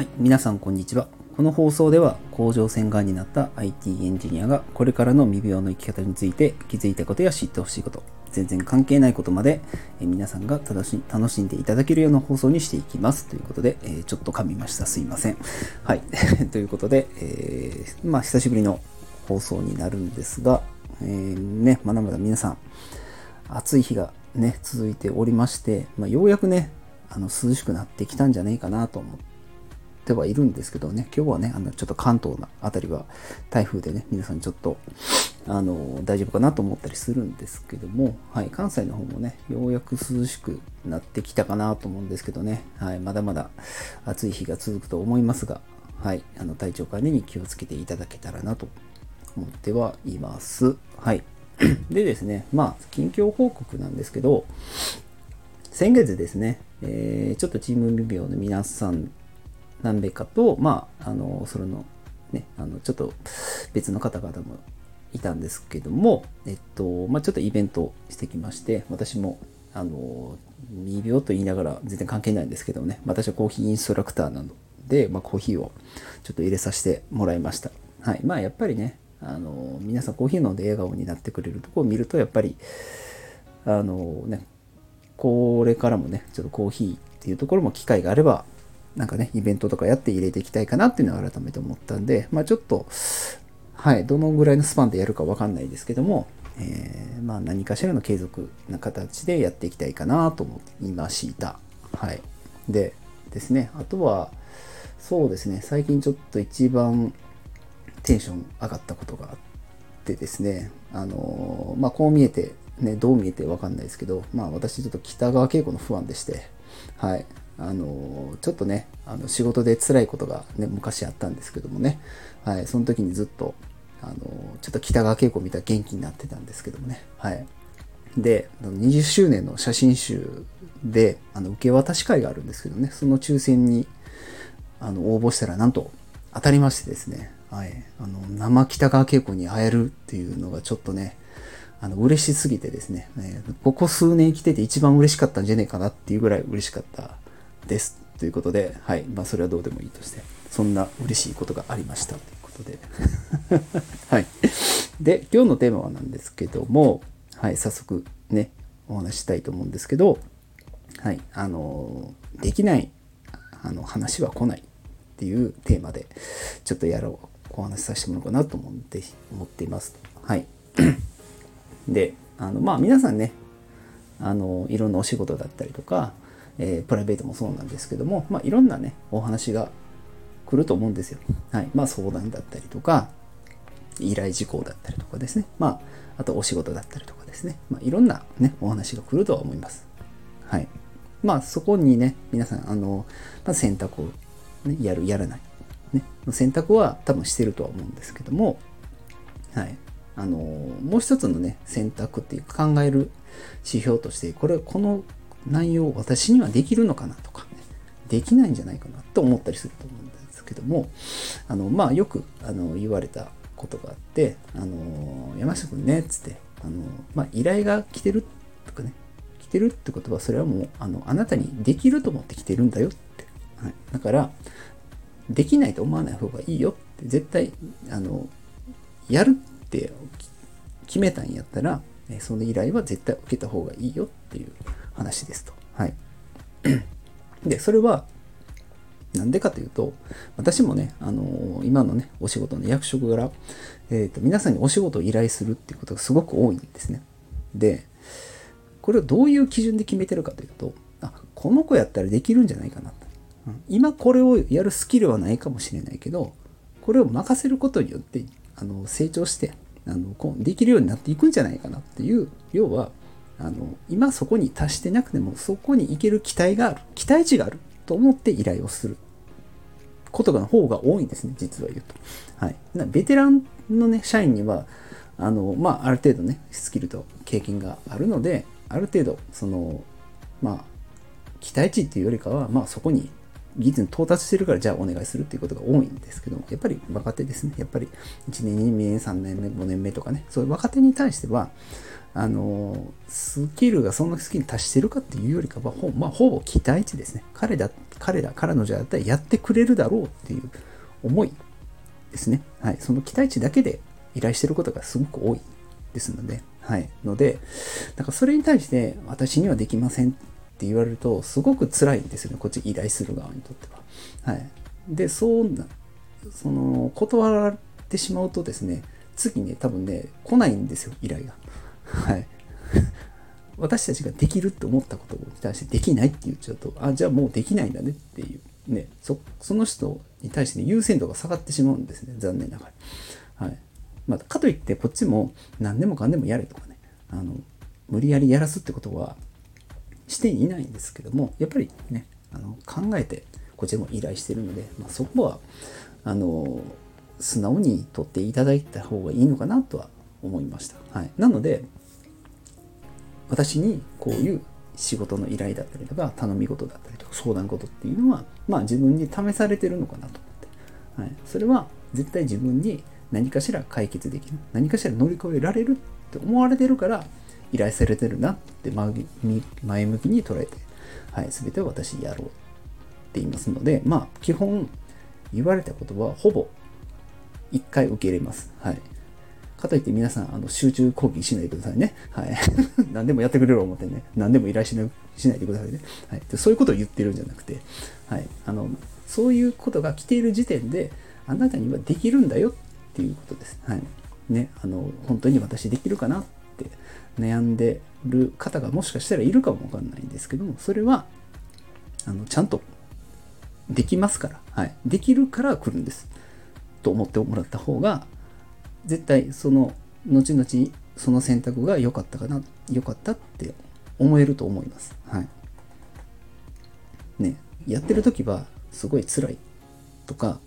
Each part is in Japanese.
はい、皆さんこんにちは。この放送では甲状腺がんになった IT エンジニアがこれからの未病の生き方について気づいたことや知ってほしいこと、全然関係ないことまでえ皆さんが楽し楽しんでいただけるような放送にしていきます。ということで、えーちょっと噛みました。すいません。はい。ということで、えーまあ久しぶりの放送になるんですが、えーね、まだまだ皆さん、暑い日がね、続いておりまして、まあ、ようやくね、あの涼しくなってきたんじゃないかなと思ってはいるんですけどね、今日はね、あのちょっと関東のあたりは台風でね、皆さんちょっと、あの、大丈夫かなと思ったりするんですけども、はい、関西の方もね、ようやく涼しくなってきたかなと思うんですけどね、はい、まだまだ暑い日が続くと思いますが、はい、あの体調管理に気をつけていただけたらなと思ってはいます。はい。でですね、まあ、近況報告なんですけど、先月ですね、えーちょっとチーム未病の皆さん何名かと、まあ、あの、それの、ね、あの、ちょっと別の方々もいたんですけども、えっと、まあ、ちょっとイベントしてきまして、私も、あの、未病と言いながら全然関係ないんですけどね、私はコーヒーインストラクターなので、まあ、コーヒーをちょっと入れさせてもらいました。はい。まあ、やっぱりね、あの、皆さんコーヒー飲んで笑顔になってくれるとこを見ると、やっぱり、あのね、これからもね、ちょっとコーヒーっていうところも機会があれば、なんかね、イベントとかやって入れていきたいかなっていうのは改めて思ったんで、まあちょっと、はい、どのぐらいのスパンでやるかわかんないですけども、えーまあ何かしらの継続な形でやっていきたいかなと思いました。はい。でですね、あとは、そうですね、最近ちょっと一番テンション上がったことがあってですね、あのーまあこう見えて、ね、どう見えてわかんないですけど、まあ私ちょっと北川景子の不安でして、はい。あのちょっとね、あの仕事で辛いことがね、昔あったんですけどもね、はい。その時にずっと、あのちょっと北川景子見たら元気になってたんですけどもね、はい。で、20周年の写真集で、あの、受け渡し会があるんですけどね、その抽選に、あの、応募したら、なんと、当たりましてですね、はい。あの、生北川景子に会えるっていうのがちょっとね、あの、嬉しすぎてですね、えここ数年生きてて一番嬉しかったんじゃねえかなっていうぐらい嬉しかったです。ということで、はい。まあ、それはどうでもいいとして、そんな嬉しいことがありましたということで。はい。で、今日のテーマはなんですけども、はい、早速ね、お話ししたいと思うんですけど、はい、あの、できないあの話は来ないっていうテーマで、ちょっとやろう、お話しさせてもらおうかなと思って思っています。はい。で、あの、まあ皆さんね、あの、いろんなお仕事だったりとか、えープライベートもそうなんですけども、まあいろんなね、お話が来ると思うんですよ。はい。まあ相談だったりとか、依頼事項だったりとかですね。まあ、あとお仕事だったりとかですね。まあいろんなね、お話が来るとは思います。はい。まあそこにね、皆さん、あの、まず選択を、ね、やる、やらない。ね。選択は多分してるとは思うんですけども、はい。あの、もう一つのね、選択っていうか考える指標として、これ、この内容私にはできるのかなとか、ね、できないんじゃないかなと思ったりすると思うんですけども、あの、まあよくあの言われたことがあって、あの、山下くんね、つって、あの、まあ依頼が来てるとかね、来てるってことは、それはもう、あの、あなたにできると思って来てるんだよって。はい。だから、できないと思わない方がいいよって、絶対、あの、やるって決めたんやったら、その依頼は絶対受けた方がいいよっていう話ですと。はい。で、それは、なんでかというと、私もね、あのー今のね、お仕事の役職柄、えっ、と、皆さんにお仕事を依頼するっていうことがすごく多いんですね。で、これをどういう基準で決めてるかというと、あ、この子やったらできるんじゃないかな。うん今これをやるスキルはないかもしれないけど、これを任せることによって、あの、成長して、あの、できるようになっていくんじゃないかなっていう、要は、あの、今そこに達してなくても、そこに行ける期待がある、期待値があると思って依頼をすることの方が多いんですね、実は言うと。はい。ベテランのね、社員には、あの、まあ、ある程度ね、スキルと経験があるので、ある程度、その、まあ、期待値っていうよりかは、まあ、そこに技術に到達してるから、じゃあお願いするっていうことが多いんですけども、やっぱり若手ですね。やっぱり1年、2年、3年目、5年目とかね、そういう若手に対しては、あのスキルがそのスキルに達してるかっていうよりかはほ,、まあ、ほぼ期待値ですね。彼だ彼ら彼女だったらやってくれるだろうっていう思いですね、はい、その期待値だけで依頼してることがすごく多いですので、はい、のでだからそれに対して私にはできませんって言われるとすごく辛いんですよね。こっち依頼する側にとっては、はい、でそうなその断られてしまうとですね次ね多分ね来ないんですよ依頼が。はい。私たちができるって思ったことに対してできないって言っちゃうとあじゃあもうできないんだねっていう。ね。そその人に対して、ね、優先度が下がってしまうんですね。残念ながら。はい。まあ、かといってこっちも何でもかんでもやれとかね。あの無理やりやらすってことはしていないんですけどもやっぱりねあの考えてこっちも依頼してるので、まあ、そこはあの素直に取っていただいた方がいいのかなとは思いました。はい、なので私にこういう仕事の依頼だったりとか頼み事だったりとか相談事っていうのはまあ自分に試されてるのかなと思って、はい、それは絶対自分に何かしら解決できる何かしら乗り越えられるって思われてるから依頼されてるなって前向きに捉えて、はい、全てを私やろうって言いますのでまあ基本言われたことはほぼ1回受け入れます。はい。かといって皆さん、あの集中講義しないでくださいね。はい。何でもやってくれる思ってね、何でも依頼しないしないでくださいね。はい。でそういうことを言ってるんじゃなくて、はい。あの、そういうことが来ている時点で、あなたにはできるんだよっていうことです。はい。ね、あの、本当に私できるかなって悩んでる方がもしかしたらいるかもわかんないんですけども、それは、あの、ちゃんとできますから、はい。できるから来るんです。と思ってもらった方が絶対その後々その選択が良かったかな良かったって思えると思います。はい。ねやってる時はすごい辛いとか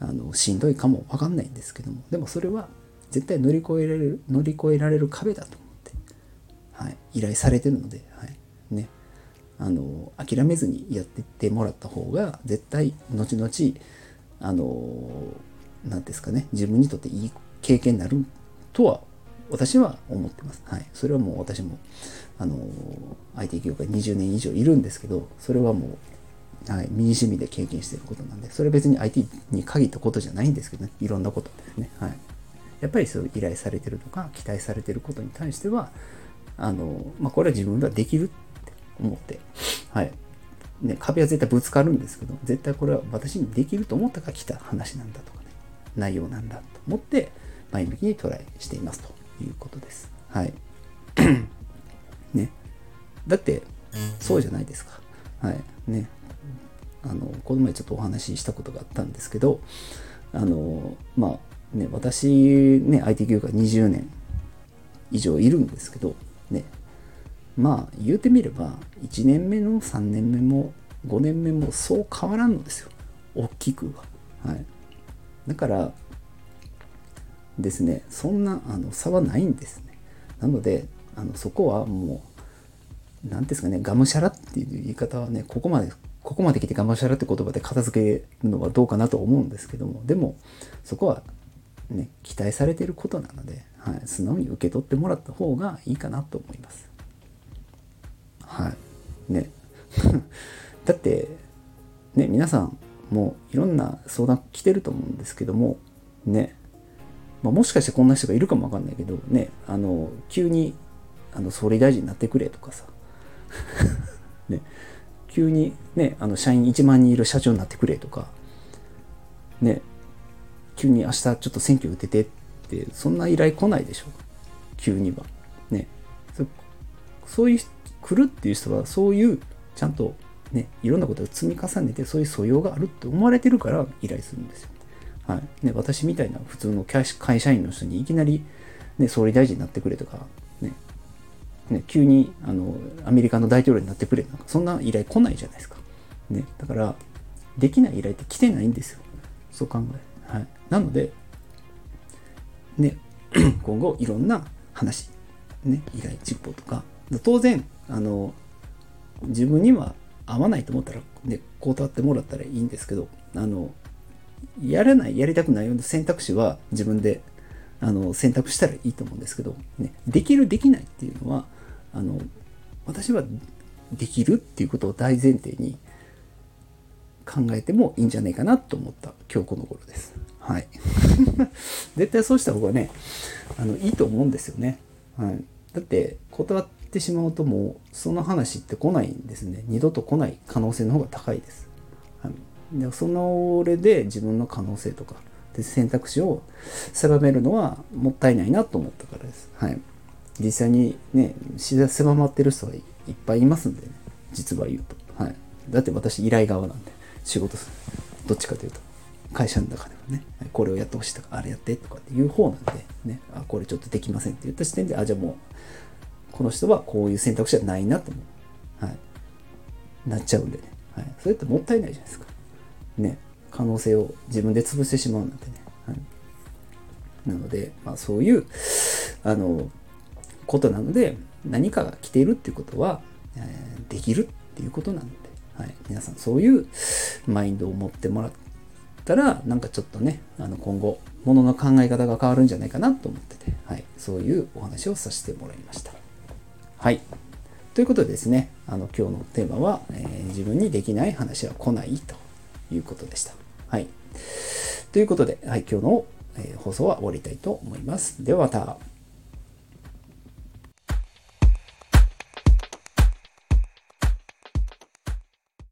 あのしんどいかも分かんないんですけどもでもそれは絶対乗り越えられる乗り越えられる壁だと思って、はい、依頼されてるので、はいね、あの諦めずにやってってもらった方が絶対後々あの何ですかね自分にとっていい経験になるとは私は思ってます。はい。それはもう私も、あの、IT 業界20年以上いるんですけど、それはもう、はい、身に染みで経験していることなんで、それは別に IT に限ったことじゃないんですけどね、いろんなことですね。はい。やっぱりそう依頼されてるとか、期待されてることに対しては、あの、まあ、これは自分ではできるって思って、はい。ね、壁は絶対ぶつかるんですけど、絶対これは私にできると思ったから来た話なんだとかね、内容なんだと思って前向きにトライしていますということです。はい。ね。だって、そうじゃないですか。はい。ね。あの、この前ちょっとお話ししたことがあったんですけど、あの、まあ、ね、私、ね、IT 業界20年以上いるんですけど、ね、まあ、言うてみれば、1年目の3年目も5年目もそう変わらんのですよ。大きくは。はい。だからですね。そんなあの差はないんですね。なのであのそこはもう何ですかねがむしゃらっていう言い方はねここまでここまで来てがむしゃらって言葉で片付けるのはどうかなと思うんですけどもでもそこはね期待されてることなので、はい、素直に受け取ってもらった方がいいかなと思います。はい。ね。だってね皆さんもういろんな相談来てると思うんですけどもね、まあ、もしかしてこんな人がいるかもわかんないけどねあの急にあの総理大臣になってくれとかさ。ね急にねあの社員1万人いる社長になってくれとか。ね急に明日ちょっと選挙打ててってそんな依頼来ないでしょう急には。ねそういう来るっていう人はそういうちゃんとね、いろんなことを積み重ねてそういう素養があるって思われてるから依頼するんですよ。はいね、私みたいな普通の会社員の人にいきなり、ね、総理大臣になってくれとか、ねね、急にあのアメリカの大統領になってくれなんかそんな依頼来ないじゃないですか。ね、だからできない依頼って来てないんですよ。そう考え。はい、なので、ね、今後いろんな話、ね、依頼実報とか当然あの自分には合わないと思ったら、ね、断ってもらったらいいんですけど、あの、やらない、やりたくないような選択肢は自分であの選択したらいいと思うんですけど、ね、できるできないっていうのはあの私はできるっていうことを大前提に考えてもいいんじゃないかなと思った今日この頃です。はい。絶対そうした方がね、あのいいと思うんですよね。はい。だって断ってしまうともうその話って来ないんですね。二度と来ない可能性の方が高いです。はい、でその俺で自分の可能性とかで選択肢を狭めるのはもったいないなと思ったからです。はい。実際にね、狭まってる人はいっぱいいますんでね、実は言うと。はい。だって私依頼側なんで、仕事する。どっちかというと。会社の中ではね、これをやってほしいとか、あれやってとかっていう方なんで、ね、あ、これちょっとできませんって言った時点で、あ、じゃあもう、この人はこういう選択肢はないなと思う。はい。なっちゃうんでね。はい。それってもったいないじゃないですか。ね。可能性を自分で潰してしまうなんてね。はい。なので、まあそういう、あの、ことなので、何かが来ているっていうことは、えー、できるっていうことなんで、はい。皆さんそういうマインドを持ってもらって、ったら、なんかちょっとね、あの今後、ものの考え方が変わるんじゃないかなと思ってて、はい、そういうお話をさせてもらいました。はい。ということでですね、あの今日のテーマは、えー、自分にできない話は来ないということでした。はい。ということで、はい、今日の、放送は終わりたいと思います。ではまた。